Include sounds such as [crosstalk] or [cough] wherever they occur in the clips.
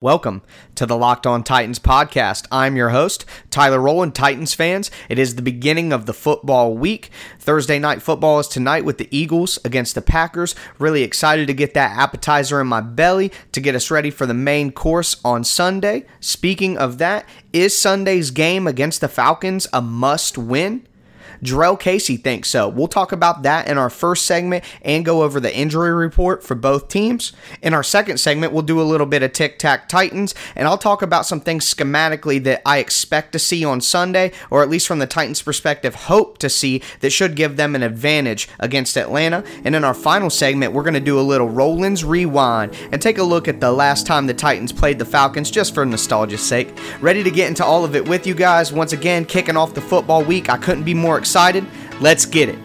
Welcome to the Locked On Titans podcast. I'm your host, Tyler Rowland, Titans fans. It is the beginning of the football week. Thursday night football is tonight with the Eagles against the Packers. Really excited to get that appetizer in my belly to get us ready for the main course on Sunday. Speaking of that, is Sunday's game against the Falcons a must win? Jurrell Casey thinks so. We'll talk about that in our first segment and go over the injury report for both teams. In our second segment, we'll do a little bit of tic tac Titans, and I'll talk about some things schematically that I expect to see on Sunday, or at least from the Titans' perspective, hope to see that should give them an advantage against Atlanta. And in our final segment, we're going to do a little Rowland's Rewind and take a look at the last time the Titans played the Falcons just for nostalgia's sake. Ready to get into all of it with you guys. Once again, kicking off the football week. I couldn't be more excited excited? Let's get it.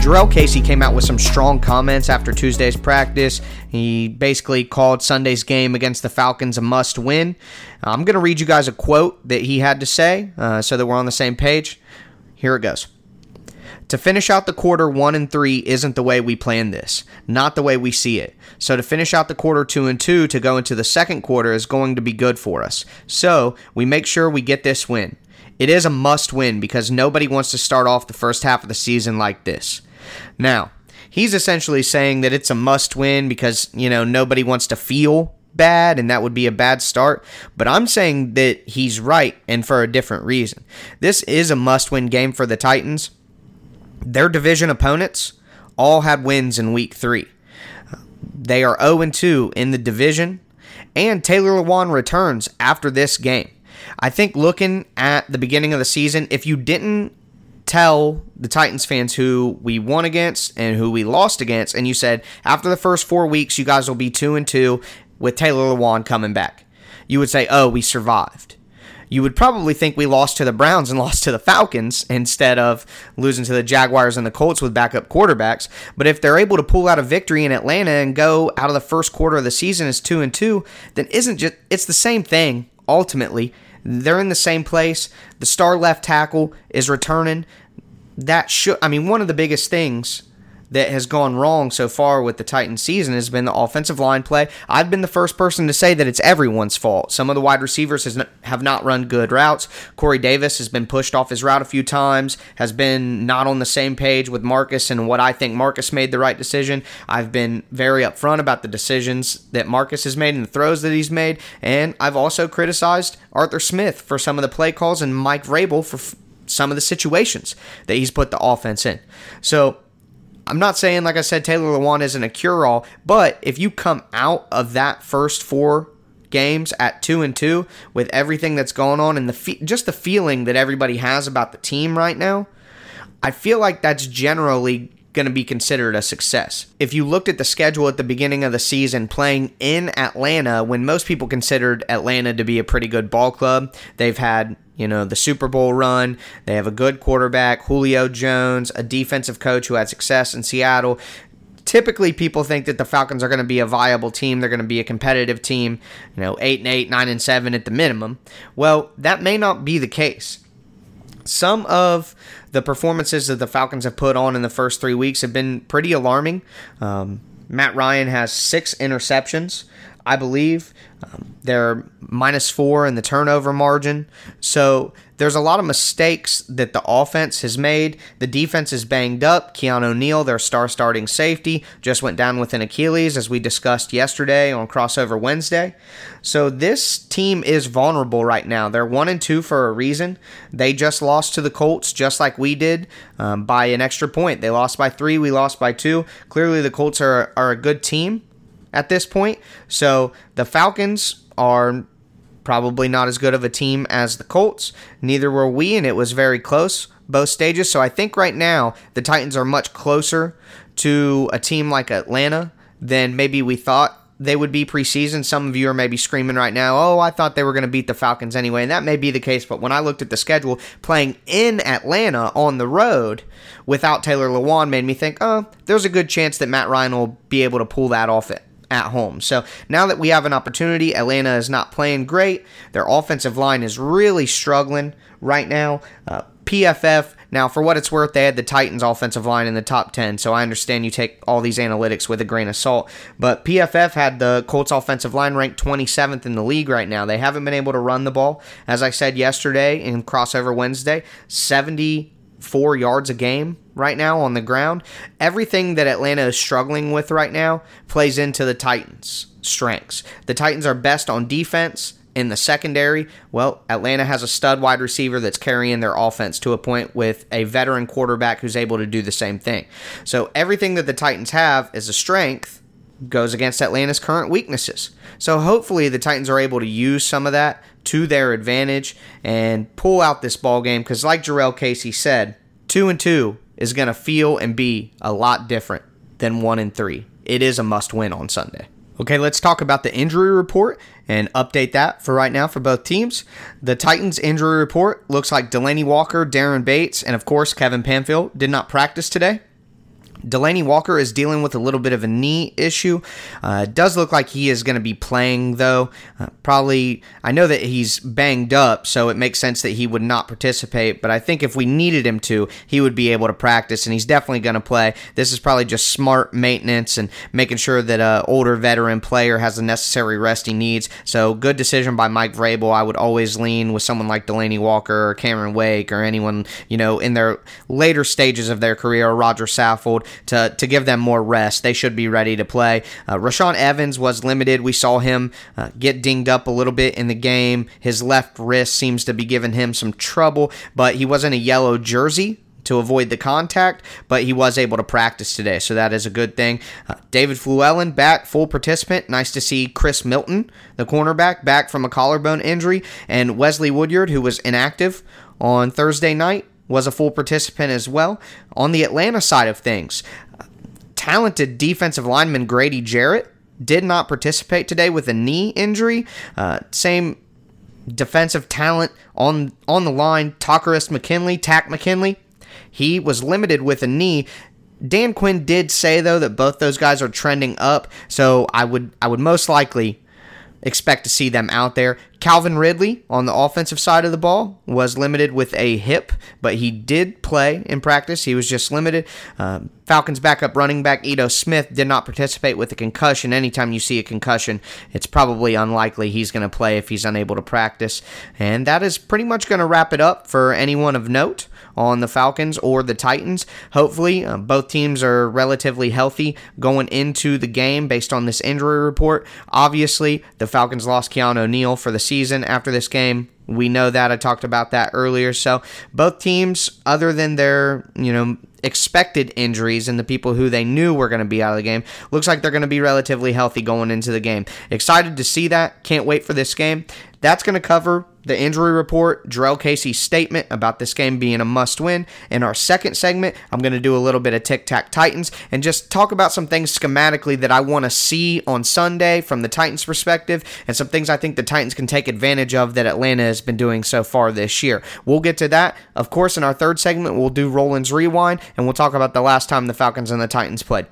Jurrell Casey came out with some strong comments after Tuesday's practice. He basically called Sunday's game against the Falcons a must win. I'm going to read you guys a quote that he had to say uh, so that we're on the same page. Here it goes. To finish out the quarter one and three isn't the way we planned this, not the way we see it. So to finish out the quarter two and two to go into the second quarter is going to be good for us. So we make sure we get this win. It is a must win because nobody wants to start off the first half of the season like this. Now, he's essentially saying that it's a must win because, you know, nobody wants to feel bad and that would be a bad start. But I'm saying that he's right and for a different reason. This is a must win game for the Titans their division opponents all had wins in week three. They are 0 2 in the division, and Taylor Lewan returns after this game. I think looking at the beginning of the season, if you didn't tell the Titans fans who we won against and who we lost against, and you said after the first four weeks, you guys will be 2 and 2 with Taylor Lewan coming back, you would say, oh, we survived you would probably think we lost to the Browns and [laughs] lost to the Falcons instead of losing to the Jaguars and the Colts with backup quarterbacks. But if they're able to pull out a victory in Atlanta and go out of the first quarter of the season as 2 and 2, then isn't just it's the same thing ultimately. They're in the same place. The star left tackle is returning. That should I mean one of the biggest things that has gone wrong so far with the Titans season has been the offensive line play. I've been the first person to say that it's everyone's fault. Some of the wide receivers has have not run good routes. Corey Davis has been pushed off his route a few times, has been not on the same page with Marcus and what I think Marcus made the right decision. I've been very upfront about the decisions that Marcus has made and the throws that he's made, and I've also criticized Arthur Smith for some of the play calls and Mike Vrabel for f- some of the situations that he's put the offense in. So I'm not saying, like I said, Taylor Lewan isn't a cure all, but if you come out of that first four games at two and two with everything that's going on and the fe- just the feeling that everybody has about the team right now, I feel like that's generally going to be considered a success. If you looked at the schedule at the beginning of the season playing in Atlanta, when most people considered Atlanta to be a pretty good ball club, they've had you know, the Super Bowl run. They have a good quarterback, Julio Jones, a defensive coach who had success in Seattle. Typically, people think that the Falcons are going to be a viable team. They're going to be a competitive team, you know, 8 and 8, 9 and 7 at the minimum. Well, that may not be the case. Some of the performances that the Falcons have put on in the first three weeks have been pretty alarming. Um, Matt Ryan has six interceptions. I believe. Um, they're minus four in the turnover margin. So there's a lot of mistakes that the offense has made. The defense is banged up. Keanu Neal, their star starting safety, just went down with an Achilles, as we discussed yesterday on Crossover Wednesday. So this team is vulnerable right now. They're one and two for a reason. They just lost to the Colts, just like we did, um, by an extra point. They lost by three. We lost by two. Clearly, the Colts are, are a good team at this point. So the Falcons are probably not as good of a team as the Colts. Neither were we, and it was very close both stages. So I think right now the Titans are much closer to a team like Atlanta than maybe we thought they would be preseason. Some of you are maybe screaming right now, oh, I thought they were going to beat the Falcons anyway. And that may be the case. But when I looked at the schedule, playing in Atlanta on the road without Taylor Lewan made me think, oh, there's a good chance that Matt Ryan will be able to pull that off it at home. So now that we have an opportunity, Atlanta is not playing great. Their offensive line is really struggling right now. Uh, PFF, now for what it's worth, they had the Titans offensive line in the top 10, so I understand you take all these analytics with a grain of salt. But PFF had the Colts offensive line ranked 27th in the league right now. They haven't been able to run the ball. As I said yesterday in Crossover Wednesday, 74 yards a game right now on the ground. Everything that Atlanta is struggling with right now plays into the Titans' strengths. The Titans are best on defense in the secondary, well, Atlanta has a stud wide receiver that's carrying their offense to a point with a veteran quarterback who's able to do the same thing. So everything that the Titans have is a strength goes against Atlanta's current weaknesses. So hopefully the Titans are able to use some of that to their advantage and pull out this ball game because like Jurrell Casey said, 2 and 2 is going to feel and be a lot different than 1 and 3. It is a must win on Sunday. Okay, let's talk about the injury report and update that for right now for both teams. The Titans injury report looks like Delanie Walker, Daren Bates, and of course Kevin Pamphile did not practice today. Delanie Walker is dealing with a little bit of a knee issue. Uh, does look like he is going to be playing, though. Uh, probably, I know that he's banged up, so it makes sense that he would not participate. But I think if we needed him to, he would be able to practice, and he's definitely going to play. This is probably just smart maintenance and making sure that an older veteran player has the necessary rest he needs. So, good decision by Mike Vrabel. I would always lean with someone like Delanie Walker or Cameron Wake or anyone, you know, in their later stages of their career, Rodger Saffold to, to give them more rest. They should be ready to play. Uh, Rashaan Evans was limited. We saw him uh, get dinged up a little bit in the game. His left wrist seems to be giving him some trouble, but he was in a yellow jersey to avoid the contact, but he was able to practice today, so that is a good thing. Uh, David Fluellen back, full participant. Nice to see Chris Milton, the cornerback, back from a collarbone injury, and Wesley Woodyard, who was inactive on Thursday night, was a full participant as well. On the Atlanta side of things, talented defensive lineman Grady Jarrett did not participate today with a knee injury. Uh, same defensive talent on on the line, Takkarist McKinley, Takk McKinley. He was limited with a knee. Dan Quinn did say though that both those guys are trending up, so I would I would most likely expect to see them out there. Calvin Ridley on the offensive side of the ball was limited with a hip, but he did play in practice. He was just limited. Um, Falcons backup running back Ito Smith did not participate with a concussion. Anytime you see a concussion, it's probably unlikely he's going to play if he's unable to practice. And that is pretty much going to wrap it up for anyone of note on the Falcons or the Titans. Hopefully, uh, both teams are relatively healthy going into the game based on this injury report. Obviously, the Falcons lost Keanu O'Neal for the season after this game. We know that. I talked about that earlier. So, both teams, other than their, you know, expected injuries and the people who they knew were going to be out of the game, looks like they're going to be relatively healthy going into the game. Excited to see that. Can't wait for this game. That's going to cover the injury report, Jurrell Casey's statement about this game being a must win. In our second segment, I'm going to do a little bit of Tic Tac Titans and just talk about some things schematically that I want to see on Sunday from the Titans' perspective and some things I think the Titans can take advantage of that Atlanta has been doing so far this year. We'll get to that. Of course, in our third segment, we'll do Rowland's Rewind and we'll talk about the last time the Falcons and the Titans played.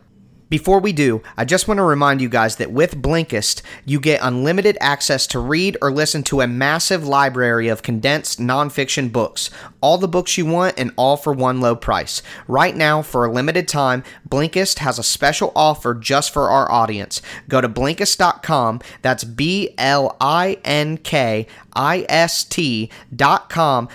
Before we do, I just want to remind you guys that with Blinkist, you get unlimited access to read or listen to a massive library of condensed nonfiction books. All the books you want and all for one low price. Right now, for a limited time, Blinkist has a special offer just for our audience. Go to Blinkist.com, that's B L I N K ist.com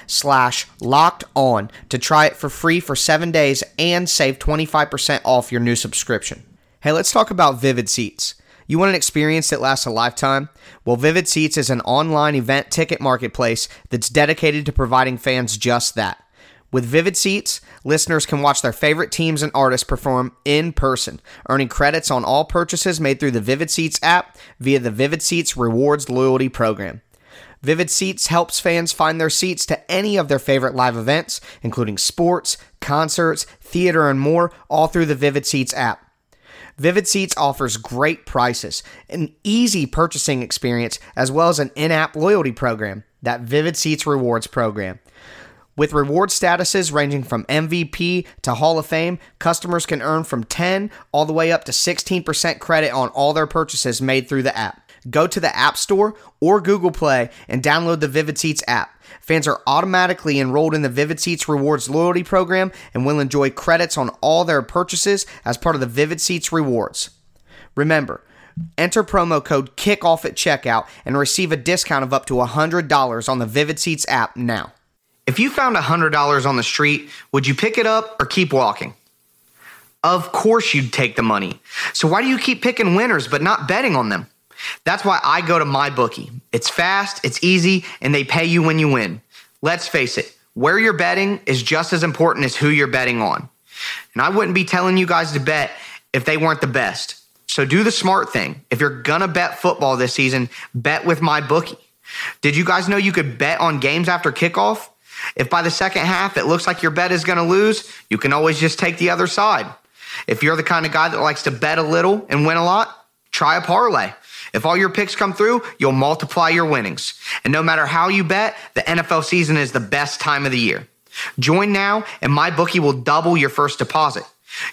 slash locked on to try it for free for seven days and save 25% off your new subscription. Hey, let's talk about Vivid Seats. You want an experience that lasts a lifetime? Well, Vivid Seats is an online event ticket marketplace that's dedicated to providing fans just that. With Vivid Seats, listeners can watch their favorite teams and artists perform in person, earning credits on all purchases made through the Vivid Seats app via the Vivid Seats Rewards Loyalty Program. Vivid Seats helps fans find their seats to any of their favorite live events, including sports, concerts, theater, and more, all through the Vivid Seats app. Vivid Seats offers great prices, an easy purchasing experience, as well as an in app loyalty program, that Vivid Seats Rewards program. With reward statuses ranging from MVP to Hall of Fame, customers can earn from 10 all the way up to 16% credit on all their purchases made through the app. Go to the App Store or Google Play and download the Vivid Seats app. Fans are automatically enrolled in the Vivid Seats Rewards loyalty program and will enjoy credits on all their purchases as part of the Vivid Seats Rewards. Remember, enter promo code KICKOFF at checkout and receive a discount of up to $100 on the Vivid Seats app now. If you found $100 on the street, would you pick it up or keep walking? Of course you'd take the money. So why do you keep picking winners but not betting on them? That's why I go to my bookie. It's fast, it's easy, and they pay you when you win. Let's face it, where you're betting is just as important as who you're betting on. And I wouldn't be telling you guys to bet if they weren't the best. So do the smart thing. If you're gonna bet football this season, bet with my bookie. Did you guys know you could bet on games after kickoff? If by the second half it looks like your bet is going to lose, you can always just take the other side. If you're the kind of guy that likes to bet a little and win a lot, try a parlay. If all your picks come through, you'll multiply your winnings. And no matter how you bet, the NFL season is the best time of the year. Join now, and MyBookie will double your first deposit.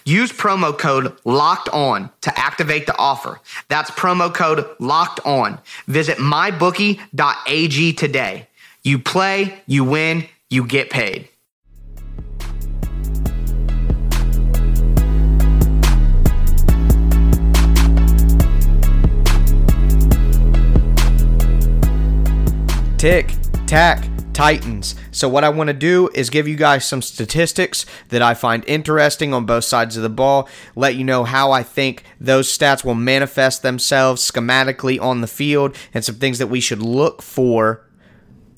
Use promo code LOCKED ON to activate the offer. That's promo code LOCKED ON. Visit mybookie.ag today. You play, you win, you get paid. Tick, tack, Titans. So, what I want to do is give you guys some statistics that I find interesting on both sides of the ball, let you know how I think those stats will manifest themselves schematically on the field, and some things that we should look for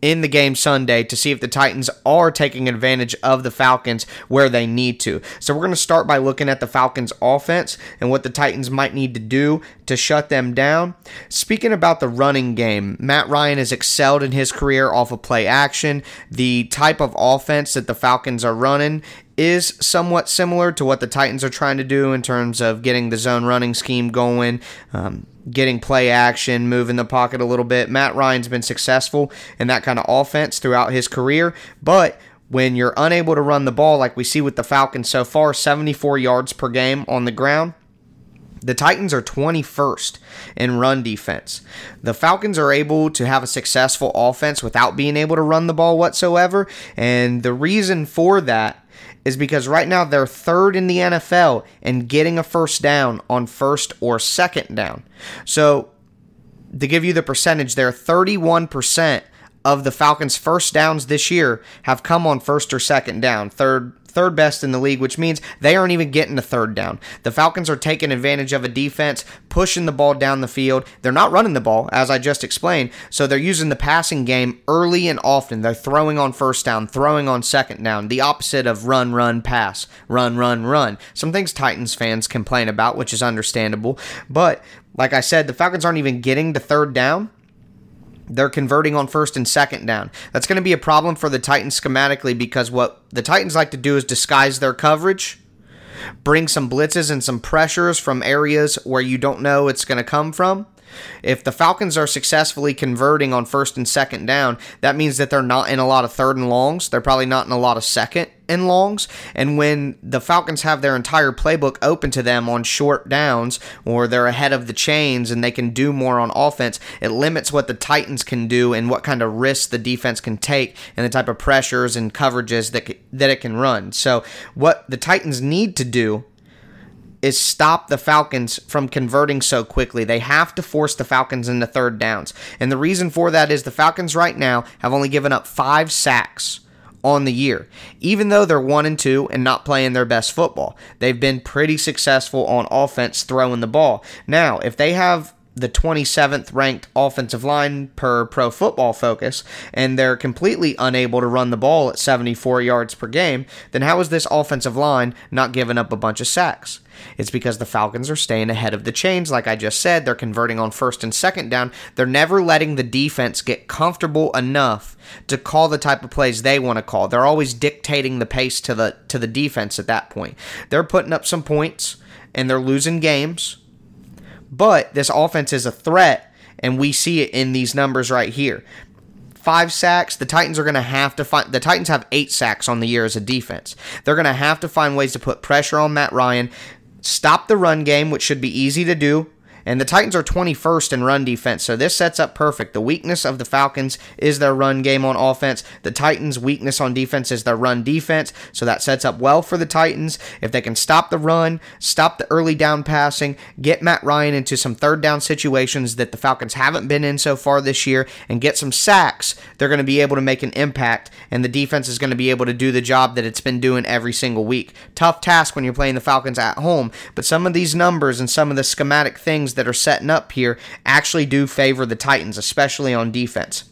in the game Sunday to see if the Titans are taking advantage of the Falcons where they need to. So we're going to start by looking at the Falcons offense and what the Titans might need to do to shut them down. Speaking about the running game, Matt Ryan has excelled in his career off of play action. The type of offense that the Falcons are running is somewhat similar to what the Titans are trying to do in terms of getting the zone running scheme going, um, getting play action, moving the pocket a little bit. Matt Ryan's been successful in that kind of offense throughout his career, but when you're unable to run the ball like we see with the Falcons so far, 74 yards per game on the ground, the Titans are 21st in run defense. The Falcons are able to have a successful offense without being able to run the ball whatsoever. And the reason for that is because right now they're third in the NFL in getting a first down on first or second down. So, to give you the percentage there, 31% of the Falcons' first downs this year have come on first or second down. Third third best in the league, which means they aren't even getting a third down. The Falcons are taking advantage of a defense, pushing the ball down the field. They're not running the ball, as I just explained, so they're using the passing game early and often. They're throwing on first down, throwing on second down, the opposite of run, run, pass, run, run, run. Some things Titans fans complain about, which is understandable, but like I said, the Falcons aren't even getting the third down they're converting on first and second down. That's going to be a problem for the Titans schematically because what the Titans like to do is disguise their coverage, bring some blitzes and some pressures from areas where you don't know it's going to come from. If the Falcons are successfully converting on first and second down, that means that they're not in a lot of third and longs. They're probably not in a lot of second and longs. And when the Falcons have their entire playbook open to them on short downs or they're ahead of the chains and they can do more on offense, it limits what the Titans can do and what kind of risks the defense can take and the type of pressures and coverages that that it can run. So what the Titans need to do is stop the Falcons from converting so quickly. They have to force the Falcons into third downs. And the reason for that is the Falcons right now have only given up five sacks on the year. Even though they're 1 and 2 and not playing their best football, they've been pretty successful on offense throwing the ball. Now, if they have the 27th ranked offensive line per pro football focus, and they're completely unable to run the ball at 74 yards per game, then how is this offensive line not giving up a bunch of sacks? It's because the Falcons are staying ahead of the chains, like I just said. They're converting on first and second down. They're never letting the defense get comfortable enough to call the type of plays they want to call. They're always dictating the pace to the to the defense at that point. They're putting up some points and they're losing games. But this offense is a threat, and we see it in these numbers right here five sacks. The Titans are going to have to find. The Titans have eight sacks on the year as a defense. They're going to have to find ways to put pressure on Matt Ryan, stop the run game, which should be easy to do. And the Titans are 21st in run defense, so this sets up perfect. The weakness of the Falcons is their run game on offense. The Titans' weakness on defense is their run defense, so that sets up well for the Titans. If they can stop the run, stop the early down passing, get Matt Ryan into some third down situations that the Falcons haven't been in so far this year, and get some sacks, they're going to be able to make an impact, and the defense is going to be able to do the job that it's been doing every single week. Tough task when you're playing the Falcons at home, but some of these numbers and some of the schematic things that are setting up here actually do favor the Titans, especially on defense.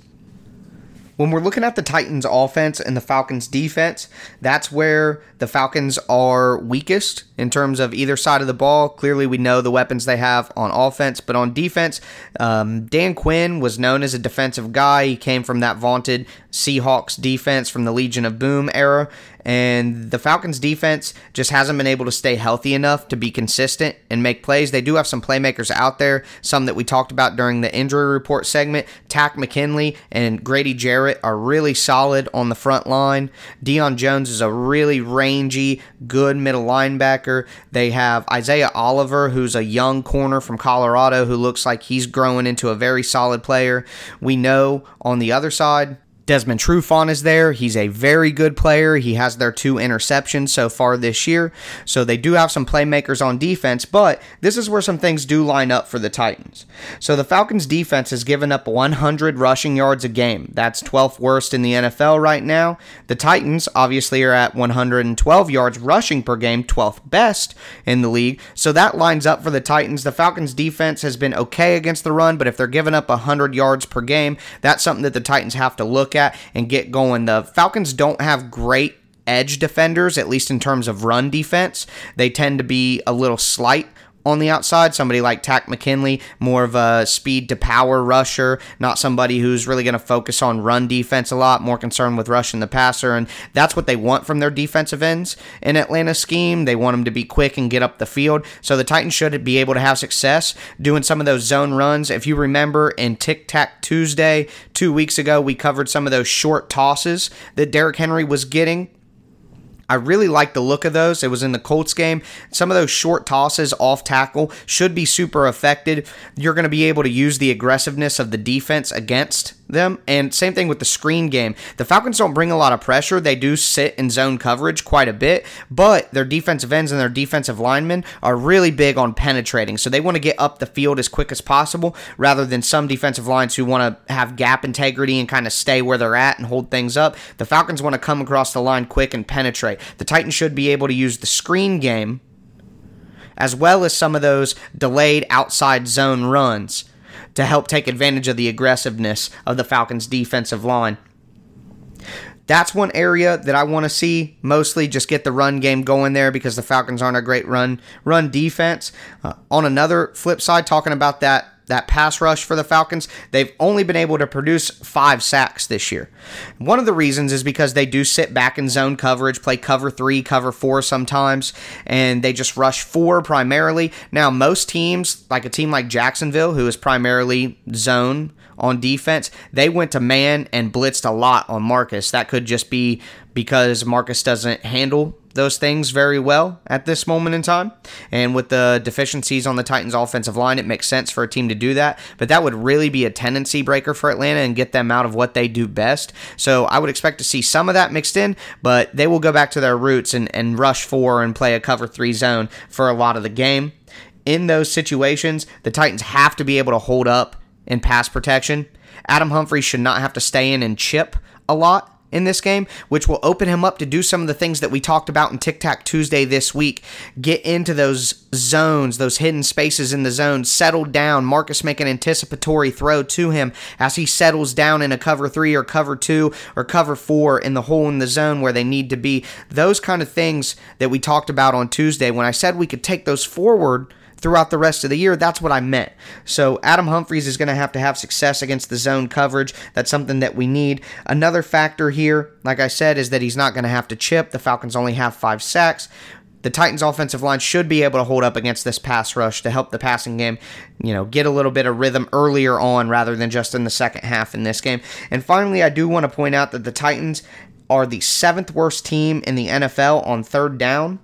When we're looking at the Titans offense and the Falcons defense, that's where the Falcons are weakest in terms of either side of the ball. Clearly, we know the weapons they have on offense, but on defense, um, Dan Quinn was known as a defensive guy. He came from that vaunted Seahawks defense from the Legion of Boom era, and the Falcons defense just hasn't been able to stay healthy enough to be consistent and make plays. They do have some playmakers out there, some that we talked about during the injury report segment. Takk McKinley and Grady Jarrett are really solid on the front line. Deion Jones is a really rangy, good middle linebacker. They have Isaiah Oliver, who's a young corner from Colorado who looks like he's growing into a very solid player. We know on the other side, Desmond Trufant is there. He's a very good player. He has their two interceptions so far this year. So they do have some playmakers on defense, but this is where some things do line up for the Titans. So the Falcons defense has given up 100 rushing yards a game. That's 12th worst in the NFL right now. The Titans obviously are at 112 yards rushing per game, 12th best in the league. So that lines up for the Titans. The Falcons defense has been okay against the run, but if they're giving up 100 yards per game, that's something that the Titans have to look at and get going. The Falcons don't have great edge defenders, at least in terms of run defense. They tend to be a little slight on the outside. Somebody like Takk McKinley, more of a speed to power rusher, not somebody who's really going to focus on run defense a lot, more concerned with rushing the passer. And that's what they want from their defensive ends in Atlanta scheme. They want them to be quick and get up the field. So the Titans should be able to have success doing some of those zone runs. If you remember in Tic Tac Tuesday, two weeks ago, we covered some of those short tosses that Derrick Henry was getting I really like the look of those. It was in the Colts game. Some of those short tosses off tackle should be super effective. You're going to be able to use the aggressiveness of the defense against them. And same thing with the screen game. The Falcons don't bring a lot of pressure. They do sit in zone coverage quite a bit, but their defensive ends and their defensive linemen are really big on penetrating. So they want to get up the field as quick as possible rather than some defensive lines who want to have gap integrity and kind of stay where they're at and hold things up. The Falcons want to come across the line quick and penetrate. The Titans should be able to use the screen game as well as some of those delayed outside zone runs to help take advantage of the aggressiveness of the Falcons' defensive line. That's one area that I want to see mostly just get the run game going there because the Falcons aren't a great run run defense. Uh, on another flip side, talking about that that pass rush for the Falcons, they've only been able to produce five sacks this year. One of the reasons is because they do sit back in zone coverage, play cover three, cover four sometimes, and they just rush four primarily. Now, most teams, like a team like Jacksonville, who is primarily zone on defense, they went to man and blitzed a lot on Marcus. That could just be because Marcus doesn't handle those things very well at this moment in time. And with the deficiencies on the Titans' offensive line, it makes sense for a team to do that. But that would really be a tendency breaker for Atlanta and get them out of what they do best. So I would expect to see some of that mixed in, but they will go back to their roots and, and rush four and play a cover three zone for a lot of the game. In those situations, the Titans have to be able to hold up in pass protection. Adam Humphries should not have to stay in and chip a lot in this game, which will open him up to do some of the things that we talked about in Tic Tac Tuesday this week. Get into those zones, those hidden spaces in the zone, settle down. Marcus make an anticipatory throw to him as he settles down in a cover three or cover two or cover four in the hole in the zone where they need to be. Those kind of things that we talked about on Tuesday when I said we could take those forward throughout the rest of the year. That's what I meant. So Adam Humphries is going to have to have success against the zone coverage. That's something that we need. Another factor here, like I said, is that he's not going to have to chip. The Falcons only have five sacks. The Titans offensive line should be able to hold up against this pass rush to help the passing game, you know, get a little bit of rhythm earlier on rather than just in the second half in this game. And finally, I do want to point out that the Titans are the seventh worst team in the NFL on third down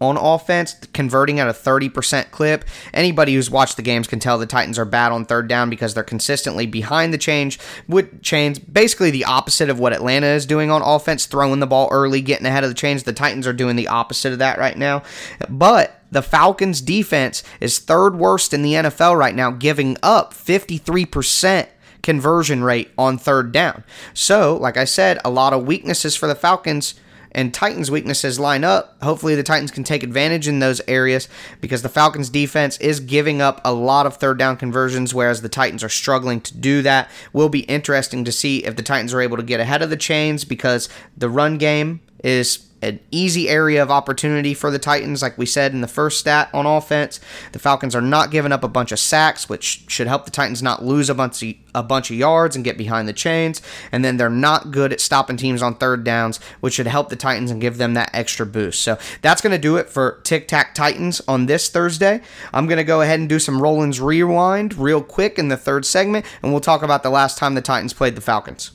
on offense, converting at a 30% clip. Anybody who's watched the games can tell the Titans are bad on third down because they're consistently behind the change with chains, basically the opposite of what Atlanta is doing on offense, throwing the ball early, getting ahead of the chains. The Titans are doing the opposite of that right now. But the Falcons defense is third worst in the NFL right now, giving up 53% conversion rate on third down. So, like I said, a lot of weaknesses for the Falcons and Titans' weaknesses line up. Hopefully, the Titans can take advantage in those areas because the Falcons' defense is giving up a lot of third down conversions, whereas the Titans are struggling to do that. Will be interesting to see if the Titans are able to get ahead of the chains because the run game is an easy area of opportunity for the Titans, like we said in the first stat on offense. The Falcons are not giving up a bunch of sacks, which should help the Titans not lose a bunch of, a bunch of yards and get behind the chains. And then they're not good at stopping teams on third downs, which should help the Titans and give them that extra boost. So that's going to do it for Tic Tac Titans on this Thursday. I'm going to go ahead and do some Rowland's Rewind real quick in the third segment, and we'll talk about the last time the Titans played the Falcons.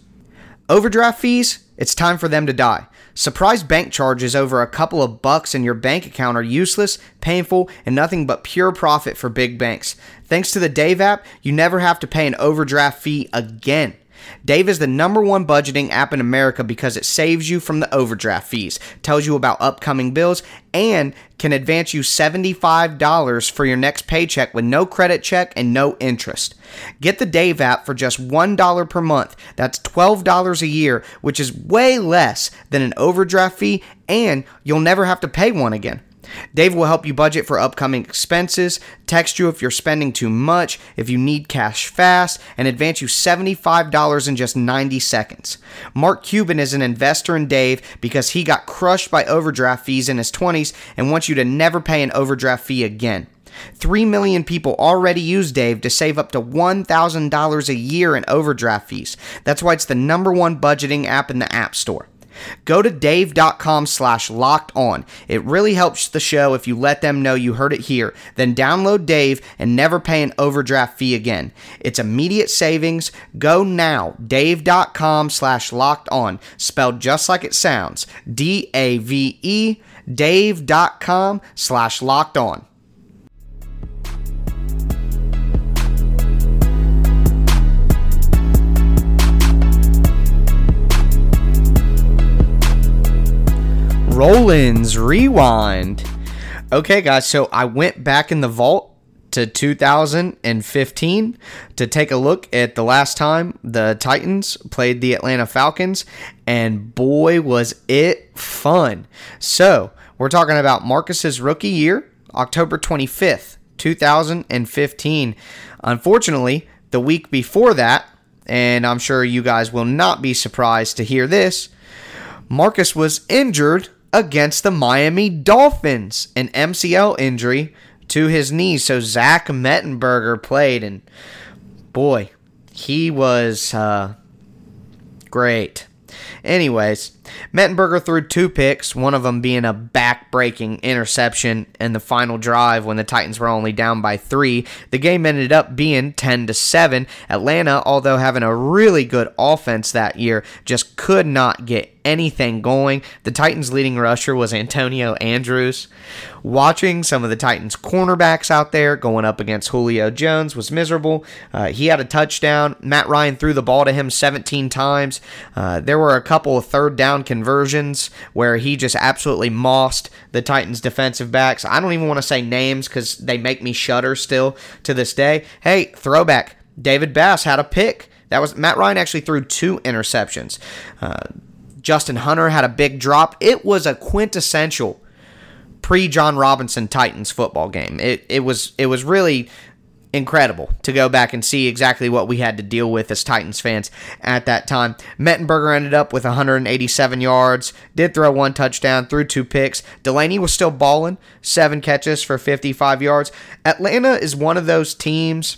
Overdraft fees, it's time for them to die. Surprise bank charges over a couple of bucks in your bank account are useless, painful, and nothing but pure profit for big banks. Thanks to the Dave app, you never have to pay an overdraft fee again. Dave is the number one budgeting app in America because it saves you from the overdraft fees, tells you about upcoming bills, and can advance you $75 for your next paycheck with no credit check and no interest. Get the Dave app for just $1 per month. That's $12 a year, which is way less than an overdraft fee, and you'll never have to pay one again. Dave will help you budget for upcoming expenses, text you if you're spending too much, if you need cash fast, and advance you $75 in just 90 seconds. Mark Cuban is an investor in Dave because he got crushed by overdraft fees in his 20s and wants you to never pay an overdraft fee again. 3 million people already use Dave to save up to $1,000 a year in overdraft fees. That's why it's the number one budgeting app in the App Store. Go to dave.com slash locked on. It really helps the show if you let them know you heard it here. Then download Dave and never pay an overdraft fee again. It's immediate savings. Go now. Dave.com slash locked on. Spelled just like it sounds. D A V E. Dave.com slash locked on. Rowland's Rewind. Okay, guys, so I went back in the vault to 2015 to take a look at the last time the Titans played the Atlanta Falcons, and boy, was it fun. So, we're talking about Marcus's rookie year, October 25th, 2015. Unfortunately, the week before that, and I'm sure you guys will not be surprised to hear this, Marcus was injured against the Miami Dolphins, an MCL injury to his knee. So Zach Mettenberger played, and boy, he was uh, great. Anyways, Mettenberger threw two picks, one of them being a back-breaking interception in the final drive when the Titans were only down by 3. The game ended up being 10 to 7. Atlanta, although having a really good offense that year, just could not get anything going. The Titans' leading rusher was Antonio Andrews. Watching some of the Titans' cornerbacks out there going up against Julio Jones was miserable. Uh, he had a touchdown. Matt Ryan threw the ball to him 17 times. Uh, there were a couple of third down conversions where he just absolutely mossed the Titans' defensive backs. I don't even want to say names because they make me shudder still to this day. Hey, throwback. David Bass had a pick. That was Matt Ryan actually threw two interceptions. Uh, Justin Hunter had a big drop. It was a quintessential pre Jon Robinson Titans football game. It it was it was really incredible to go back and see exactly what we had to deal with as Titans fans at that time. Mettenberger ended up with 187 yards, did throw one touchdown, threw two picks. Delanie was still balling, seven catches for 55 yards. Atlanta is one of those teams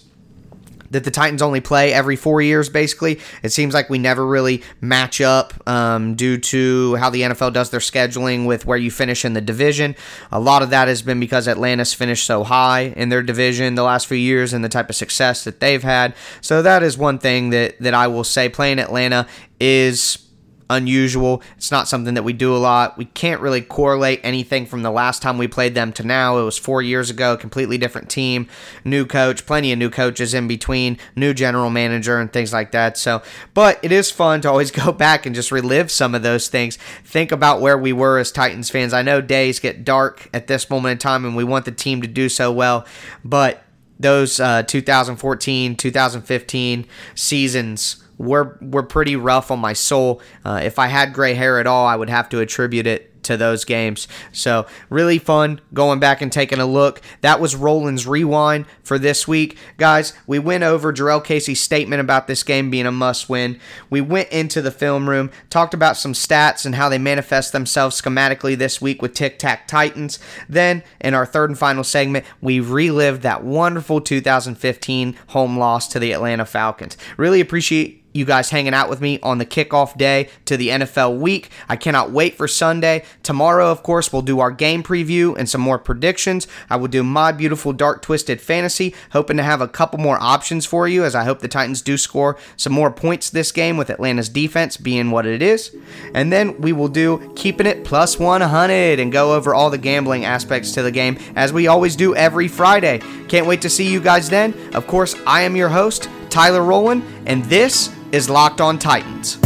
that the Titans only play every four years, basically. It seems like we never really match up um, due to how the NFL does their scheduling with where you finish in the division. A lot of that has been because Atlanta's finished so high in their division the last few years and the type of success that they've had. So that is one thing that, that I will say. Playing Atlanta is unusual. It's not something that we do a lot. We can't really correlate anything from the last time we played them to now. It was four years ago, completely different team, new coach, plenty of new coaches in between, new general manager, and things like that. So, but it is fun to always [laughs] go back and just relive some of those things. Think about where we were as Titans fans. I know days get dark at this moment in time, and we want the team to do so well, but those uh, 2014, 2015 seasons were were pretty rough on my soul. Uh, if I had gray hair at all, I would have to attribute it to those games. So really fun going back and taking a look. That was Rowland's rewind for this week, guys. We went over Jurrell Casey's statement about this game being a must-win. We went into the film room, talked about some stats and how they manifest themselves schematically this week with Tic Tac Titans. Then in our third and final segment, we relived that wonderful 2015 home loss to the Atlanta Falcons. Really appreciate you guys hanging out with me on the kickoff day to the NFL week. I cannot wait for Sunday. Tomorrow, of course, we'll do our game preview and some more predictions. I will do my beautiful dark twisted fantasy, hoping to have a couple more options for you as I hope the Titans do score some more points this game with Atlanta's defense being what it is. And then we will do keeping it plus 100 and go over all the gambling aspects to the game as we always do every Friday. Can't wait to see you guys then. Of course, I am your host, Tyler Rowland, and this is Locked On Titans.